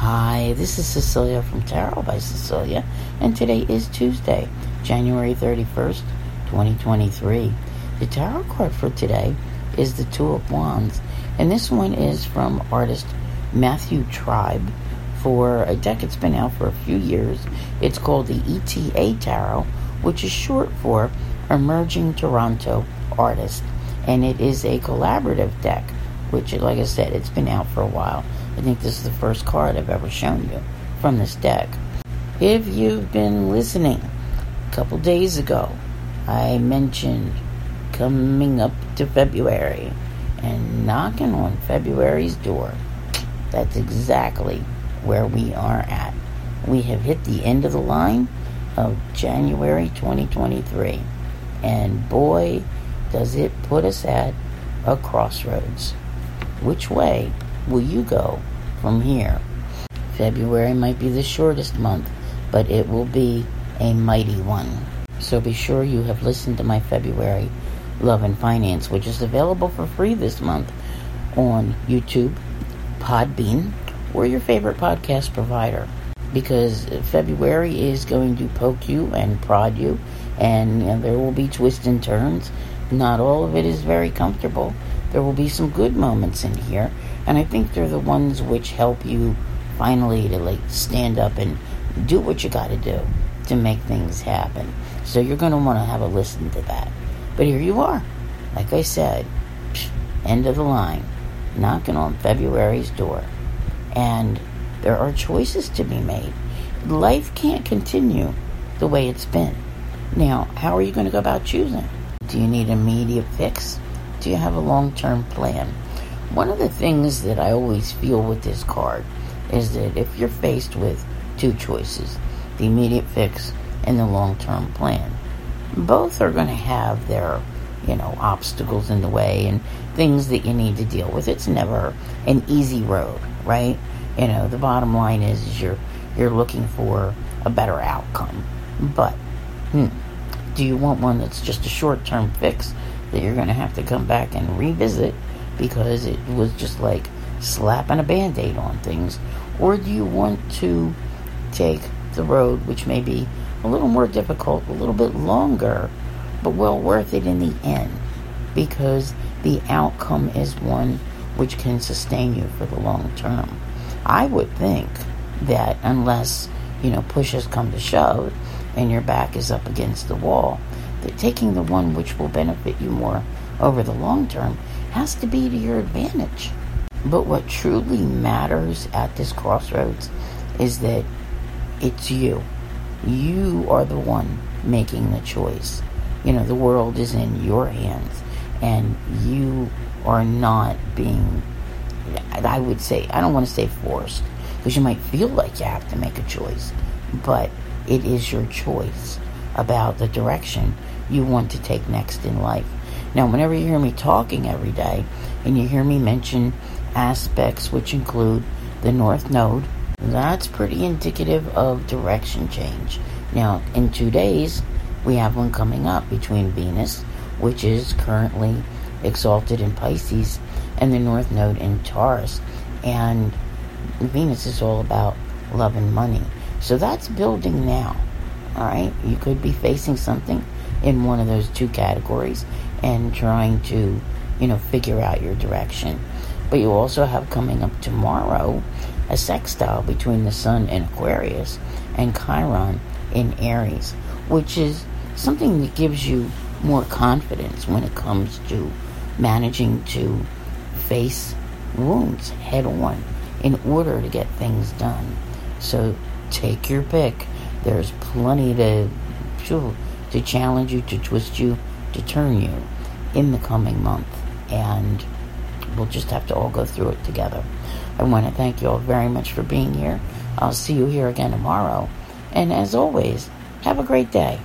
Hi, this is Cecilia from Tarot by Cecilia, and today is Tuesday, January 31st, 2023. The tarot card for today is the Two of Wands, and this one is from artist Matthew Tribe for a deck it's been out for a few years. It's called the ETA Tarot, which is short for Emerging Toronto Artist, and it is a collaborative deck, which, like I said, it's been out for a while. I think this is the first card I've ever shown you from this deck. If you've been listening, a couple days ago, I mentioned coming up to February and knocking on February's door. That's exactly where we are at. We have hit the end of the line of January 2023. And boy, does it put us at a crossroads. Which way will you go from here? February might be the shortest month, but it will be a mighty one. So be sure you have listened to my February Love and Finance, which is available for free this month on YouTube, Podbean, or your favorite podcast provider. Because February is going to poke you and prod you, and, and there will be twists and turns. Not all of it is very comfortable. There will be some good moments in here, and I think they're the ones which help you finally to like stand up and do what you got to do to make things happen. So you're going to want to have a listen to that. But here you are, like I said, end of the line, knocking on February's door. And there are choices to be made. Life can't continue the way it's been. Now, how are you going to go about choosing? Do you need immediate fix? Do you have a long term plan? One of the things that I always feel with this card is that if you're faced with two choices, the immediate fix and the long term plan, both are going to have their, you know, obstacles in the way and things that you need to deal with. It's never an easy road, right? You know, the bottom line is, is you're you're looking for a better outcome. But hmm, do you want one that's just a short term fix that you're going to have to come back and revisit because it was just like slapping a band aid on things? Or do you want to take the road, which may be a little more difficult, a little bit longer, but well worth it in the end because the outcome is one which can sustain you for the long term. I would think that unless, you know, push has come to shove and your back is up against the wall, that taking the one which will benefit you more over the long term has to be to your advantage. But what truly matters at this crossroads is that it's you. You are the one making the choice. You know, the world is in your hands, and you are not being, I would say, I don't want to say forced, because you might feel like you have to make a choice, but it is your choice about the direction you want to take next in life. Now, whenever you hear me talking every day, and you hear me mention aspects which include the North Node, that's pretty indicative of direction change. Now, in two days, we have one coming up between Venus, which is currently exalted in Pisces, and the North Node in Taurus. And Venus is all about love and money. So that's building now. All right? You could be facing something in one of those two categories and trying to, you know, figure out your direction. But you also have coming up tomorrow a sextile between the Sun in Aquarius and Chiron in Aries, which is something that gives you more confidence when it comes to managing to face wounds head on in order to get things done. So take your pick. There's plenty to to challenge you, to twist you, to turn you in the coming month. And we'll just have to all go through it together. I want to thank you all very much for being here. I'll see you here again tomorrow. And as always, have a great day.